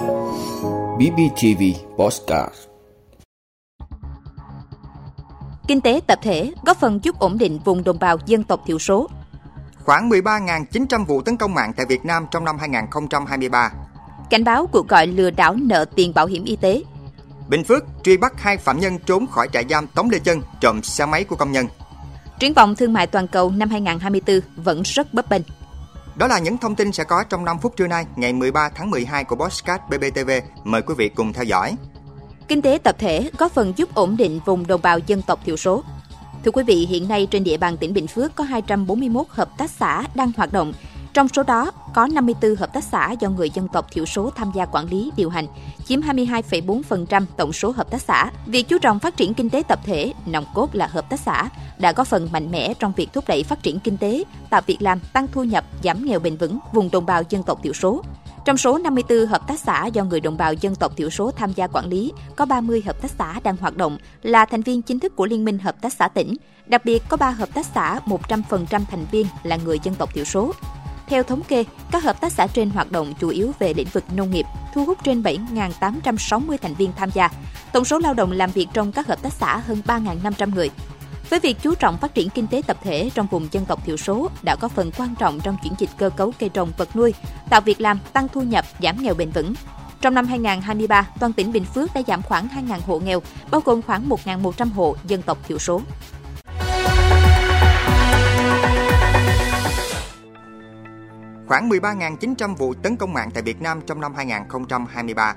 BBTV Postcard Kinh tế tập thể góp phần giúp ổn định vùng đồng bào dân tộc thiểu số. Khoảng 13.900 vụ tấn công mạng tại Việt Nam trong năm 2023. Cảnh báo cuộc gọi lừa đảo nợ tiền bảo hiểm y tế. Bình Phước truy bắt hai phạm nhân trốn khỏi trại giam Tống Lê Chân trộm xe máy của công nhân. Triển vọng thương mại toàn cầu năm 2024 vẫn rất bấp bênh. Đó là những thông tin sẽ có trong 5 phút trưa nay, ngày 13 tháng 12 của Bosscat BBTV. Mời quý vị cùng theo dõi. Kinh tế tập thể góp phần giúp ổn định vùng đồng bào dân tộc thiểu số. Thưa quý vị, hiện nay trên địa bàn tỉnh Bình Phước có 241 hợp tác xã đang hoạt động trong số đó, có 54 hợp tác xã do người dân tộc thiểu số tham gia quản lý điều hành, chiếm 22,4% tổng số hợp tác xã. Việc chú trọng phát triển kinh tế tập thể, nòng cốt là hợp tác xã, đã có phần mạnh mẽ trong việc thúc đẩy phát triển kinh tế, tạo việc làm, tăng thu nhập, giảm nghèo bền vững vùng đồng bào dân tộc thiểu số. Trong số 54 hợp tác xã do người đồng bào dân tộc thiểu số tham gia quản lý, có 30 hợp tác xã đang hoạt động là thành viên chính thức của Liên minh Hợp tác xã tỉnh. Đặc biệt có 3 hợp tác xã 100% thành viên là người dân tộc thiểu số. Theo thống kê, các hợp tác xã trên hoạt động chủ yếu về lĩnh vực nông nghiệp, thu hút trên 7.860 thành viên tham gia. Tổng số lao động làm việc trong các hợp tác xã hơn 3.500 người. Với việc chú trọng phát triển kinh tế tập thể trong vùng dân tộc thiểu số đã có phần quan trọng trong chuyển dịch cơ cấu cây trồng vật nuôi, tạo việc làm, tăng thu nhập, giảm nghèo bền vững. Trong năm 2023, toàn tỉnh Bình Phước đã giảm khoảng 2.000 hộ nghèo, bao gồm khoảng 1.100 hộ dân tộc thiểu số. khoảng 13.900 vụ tấn công mạng tại Việt Nam trong năm 2023.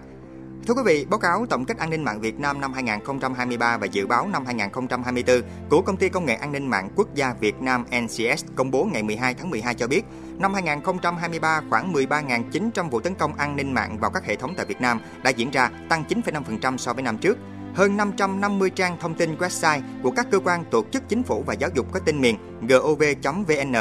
Thưa quý vị, báo cáo tổng kết an ninh mạng Việt Nam năm 2023 và dự báo năm 2024 của Công ty Công nghệ An ninh mạng Quốc gia Việt Nam NCS công bố ngày 12 tháng 12 cho biết, năm 2023 khoảng 13.900 vụ tấn công an ninh mạng vào các hệ thống tại Việt Nam đã diễn ra, tăng 9,5% so với năm trước. Hơn 550 trang thông tin website của các cơ quan tổ chức chính phủ và giáo dục có tên miền gov.vn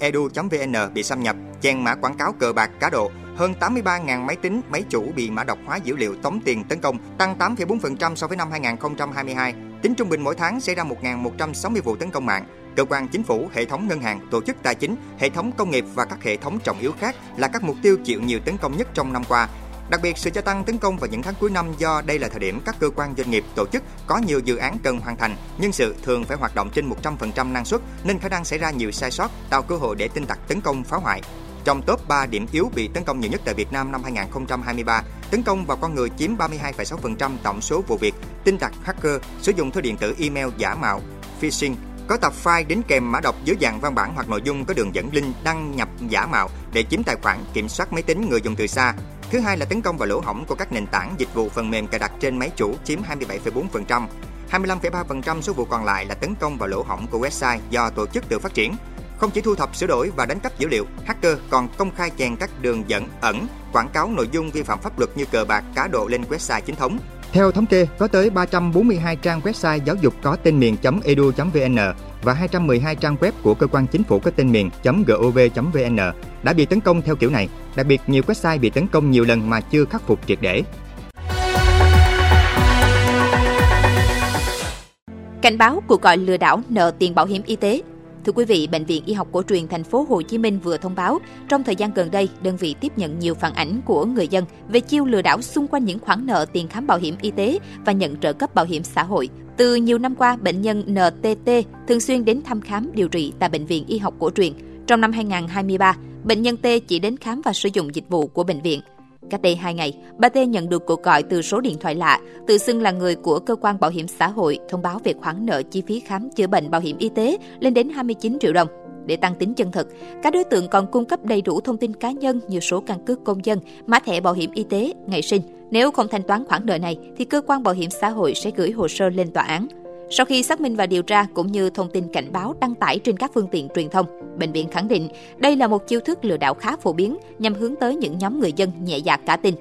edu.vn bị xâm nhập, chèn mã quảng cáo cờ bạc cá độ, hơn 83.000 máy tính, máy chủ bị mã độc hóa dữ liệu tống tiền tấn công, tăng 8,4% so với năm 2022. Tính trung bình mỗi tháng xảy ra 1.160 vụ tấn công mạng. Cơ quan chính phủ, hệ thống ngân hàng, tổ chức tài chính, hệ thống công nghiệp và các hệ thống trọng yếu khác là các mục tiêu chịu nhiều tấn công nhất trong năm qua. Đặc biệt, sự gia tăng tấn công vào những tháng cuối năm do đây là thời điểm các cơ quan doanh nghiệp, tổ chức có nhiều dự án cần hoàn thành, nhân sự thường phải hoạt động trên 100% năng suất nên khả năng xảy ra nhiều sai sót, tạo cơ hội để tin tặc tấn công phá hoại. Trong top 3 điểm yếu bị tấn công nhiều nhất tại Việt Nam năm 2023, tấn công vào con người chiếm 32,6% tổng số vụ việc, tin tặc hacker sử dụng thư điện tử email giả mạo, phishing, có tập file đính kèm mã độc dưới dạng văn bản hoặc nội dung có đường dẫn link đăng nhập giả mạo để chiếm tài khoản, kiểm soát máy tính người dùng từ xa, Thứ hai là tấn công vào lỗ hổng của các nền tảng dịch vụ phần mềm cài đặt trên máy chủ chiếm 27,4%. 25,3% số vụ còn lại là tấn công vào lỗ hổng của website do tổ chức tự phát triển. Không chỉ thu thập sửa đổi và đánh cắp dữ liệu, hacker còn công khai chèn các đường dẫn ẩn, quảng cáo nội dung vi phạm pháp luật như cờ bạc, cá độ lên website chính thống. Theo thống kê, có tới 342 trang website giáo dục có tên miền.edu.vn và 212 trang web của cơ quan chính phủ có tên miền.gov.vn đã bị tấn công theo kiểu này. Đặc biệt, nhiều website bị tấn công nhiều lần mà chưa khắc phục triệt để. Cảnh báo cuộc gọi lừa đảo nợ tiền bảo hiểm y tế Thưa quý vị, Bệnh viện Y học cổ truyền thành phố Hồ Chí Minh vừa thông báo, trong thời gian gần đây, đơn vị tiếp nhận nhiều phản ảnh của người dân về chiêu lừa đảo xung quanh những khoản nợ tiền khám bảo hiểm y tế và nhận trợ cấp bảo hiểm xã hội. Từ nhiều năm qua, bệnh nhân NTT thường xuyên đến thăm khám điều trị tại Bệnh viện Y học cổ truyền. Trong năm 2023, bệnh nhân T chỉ đến khám và sử dụng dịch vụ của bệnh viện. Cách đây 2 ngày, bà T nhận được cuộc gọi từ số điện thoại lạ, tự xưng là người của cơ quan bảo hiểm xã hội thông báo về khoản nợ chi phí khám chữa bệnh bảo hiểm y tế lên đến 29 triệu đồng. Để tăng tính chân thực, các đối tượng còn cung cấp đầy đủ thông tin cá nhân như số căn cước công dân, mã thẻ bảo hiểm y tế, ngày sinh. Nếu không thanh toán khoản nợ này, thì cơ quan bảo hiểm xã hội sẽ gửi hồ sơ lên tòa án. Sau khi xác minh và điều tra cũng như thông tin cảnh báo đăng tải trên các phương tiện truyền thông, bệnh viện khẳng định đây là một chiêu thức lừa đảo khá phổ biến nhằm hướng tới những nhóm người dân nhẹ dạ cả tin.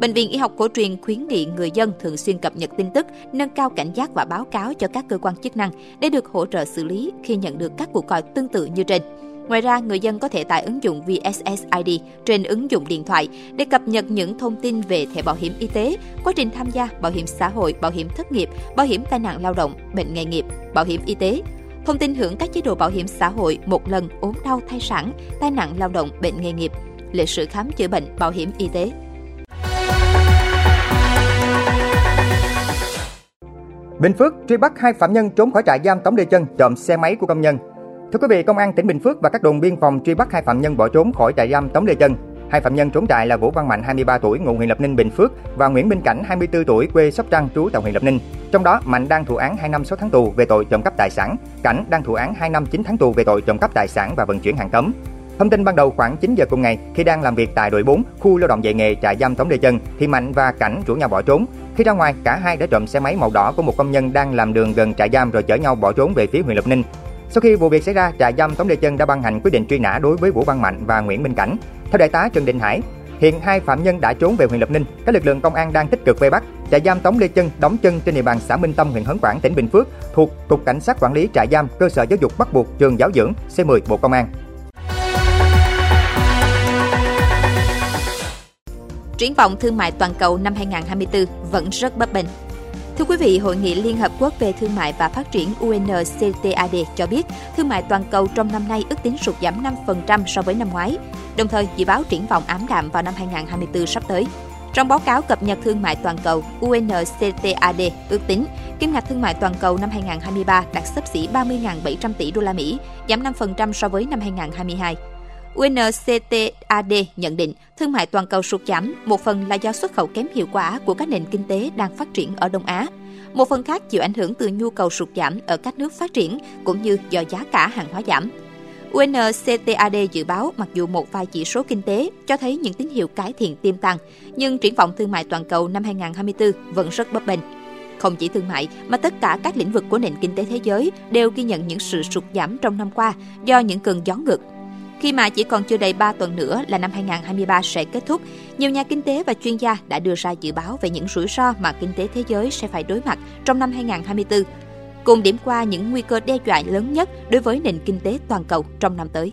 Bệnh viện Y học cổ truyền khuyến nghị người dân thường xuyên cập nhật tin tức, nâng cao cảnh giác và báo cáo cho các cơ quan chức năng để được hỗ trợ xử lý khi nhận được các cuộc gọi tương tự như trên. Ngoài ra, người dân có thể tải ứng dụng VSSID trên ứng dụng điện thoại để cập nhật những thông tin về thẻ bảo hiểm y tế, quá trình tham gia bảo hiểm xã hội, bảo hiểm thất nghiệp, bảo hiểm tai nạn lao động, bệnh nghề nghiệp, bảo hiểm y tế, thông tin hưởng các chế độ bảo hiểm xã hội một lần ốm đau thai sản, tai nạn lao động, bệnh nghề nghiệp, lịch sử khám chữa bệnh, bảo hiểm y tế. Bình Phước truy bắt hai phạm nhân trốn khỏi trại giam Tống Đê Chân trộm xe máy của công nhân. Thưa quý vị, công an tỉnh Bình Phước và các đồn biên phòng truy bắt hai phạm nhân bỏ trốn khỏi trại giam Tống Lê Chân. Hai phạm nhân trốn trại là Vũ Văn Mạnh 23 tuổi ngụ huyện Lập Ninh Bình Phước và Nguyễn Minh Cảnh 24 tuổi quê Sóc Trăng trú tại huyện Lập Ninh. Trong đó, Mạnh đang thụ án 2 năm 6 tháng tù về tội trộm cắp tài sản, Cảnh đang thụ án 2 năm 9 tháng tù về tội trộm cắp tài sản và vận chuyển hàng cấm. Thông tin ban đầu khoảng 9 giờ cùng ngày, khi đang làm việc tại đội 4, khu lao động dạy nghề trại giam Tống Lê Chân, thì Mạnh và Cảnh rủ nhau bỏ trốn. Khi ra ngoài, cả hai đã trộm xe máy màu đỏ của một công nhân đang làm đường gần trại giam rồi chở nhau bỏ trốn về phía huyện Lộc Ninh. Sau khi vụ việc xảy ra, trại giam Tống Lê Chân đã ban hành quyết định truy nã đối với Vũ Văn Mạnh và Nguyễn Minh Cảnh. Theo đại tá Trần Đình Hải, hiện hai phạm nhân đã trốn về huyện Lập Ninh. Các lực lượng công an đang tích cực vây bắt. Trại giam Tống Lê Chân đóng chân trên địa bàn xã Minh Tâm, huyện Hớn Quản, tỉnh Bình Phước, thuộc Cục Cảnh sát Quản lý trại giam, cơ sở giáo dục bắt buộc trường giáo dưỡng C10 Bộ Công an. Triển vọng thương mại toàn cầu năm 2024 vẫn rất bấp bênh. Thưa quý vị, Hội nghị Liên Hợp Quốc về Thương mại và Phát triển UNCTAD cho biết thương mại toàn cầu trong năm nay ước tính sụt giảm 5% so với năm ngoái, đồng thời dự báo triển vọng ám đạm vào năm 2024 sắp tới. Trong báo cáo cập nhật thương mại toàn cầu UNCTAD ước tính kim ngạch thương mại toàn cầu năm 2023 đạt xấp xỉ 30.700 tỷ đô la Mỹ, giảm 5% so với năm 2022. UNCTAD nhận định thương mại toàn cầu sụt giảm một phần là do xuất khẩu kém hiệu quả của các nền kinh tế đang phát triển ở Đông Á. Một phần khác chịu ảnh hưởng từ nhu cầu sụt giảm ở các nước phát triển cũng như do giá cả hàng hóa giảm. UNCTAD dự báo mặc dù một vài chỉ số kinh tế cho thấy những tín hiệu cải thiện tiềm tàng, nhưng triển vọng thương mại toàn cầu năm 2024 vẫn rất bấp bênh. Không chỉ thương mại mà tất cả các lĩnh vực của nền kinh tế thế giới đều ghi nhận những sự sụt giảm trong năm qua do những cơn gió ngược khi mà chỉ còn chưa đầy 3 tuần nữa là năm 2023 sẽ kết thúc, nhiều nhà kinh tế và chuyên gia đã đưa ra dự báo về những rủi ro mà kinh tế thế giới sẽ phải đối mặt trong năm 2024, cùng điểm qua những nguy cơ đe dọa lớn nhất đối với nền kinh tế toàn cầu trong năm tới.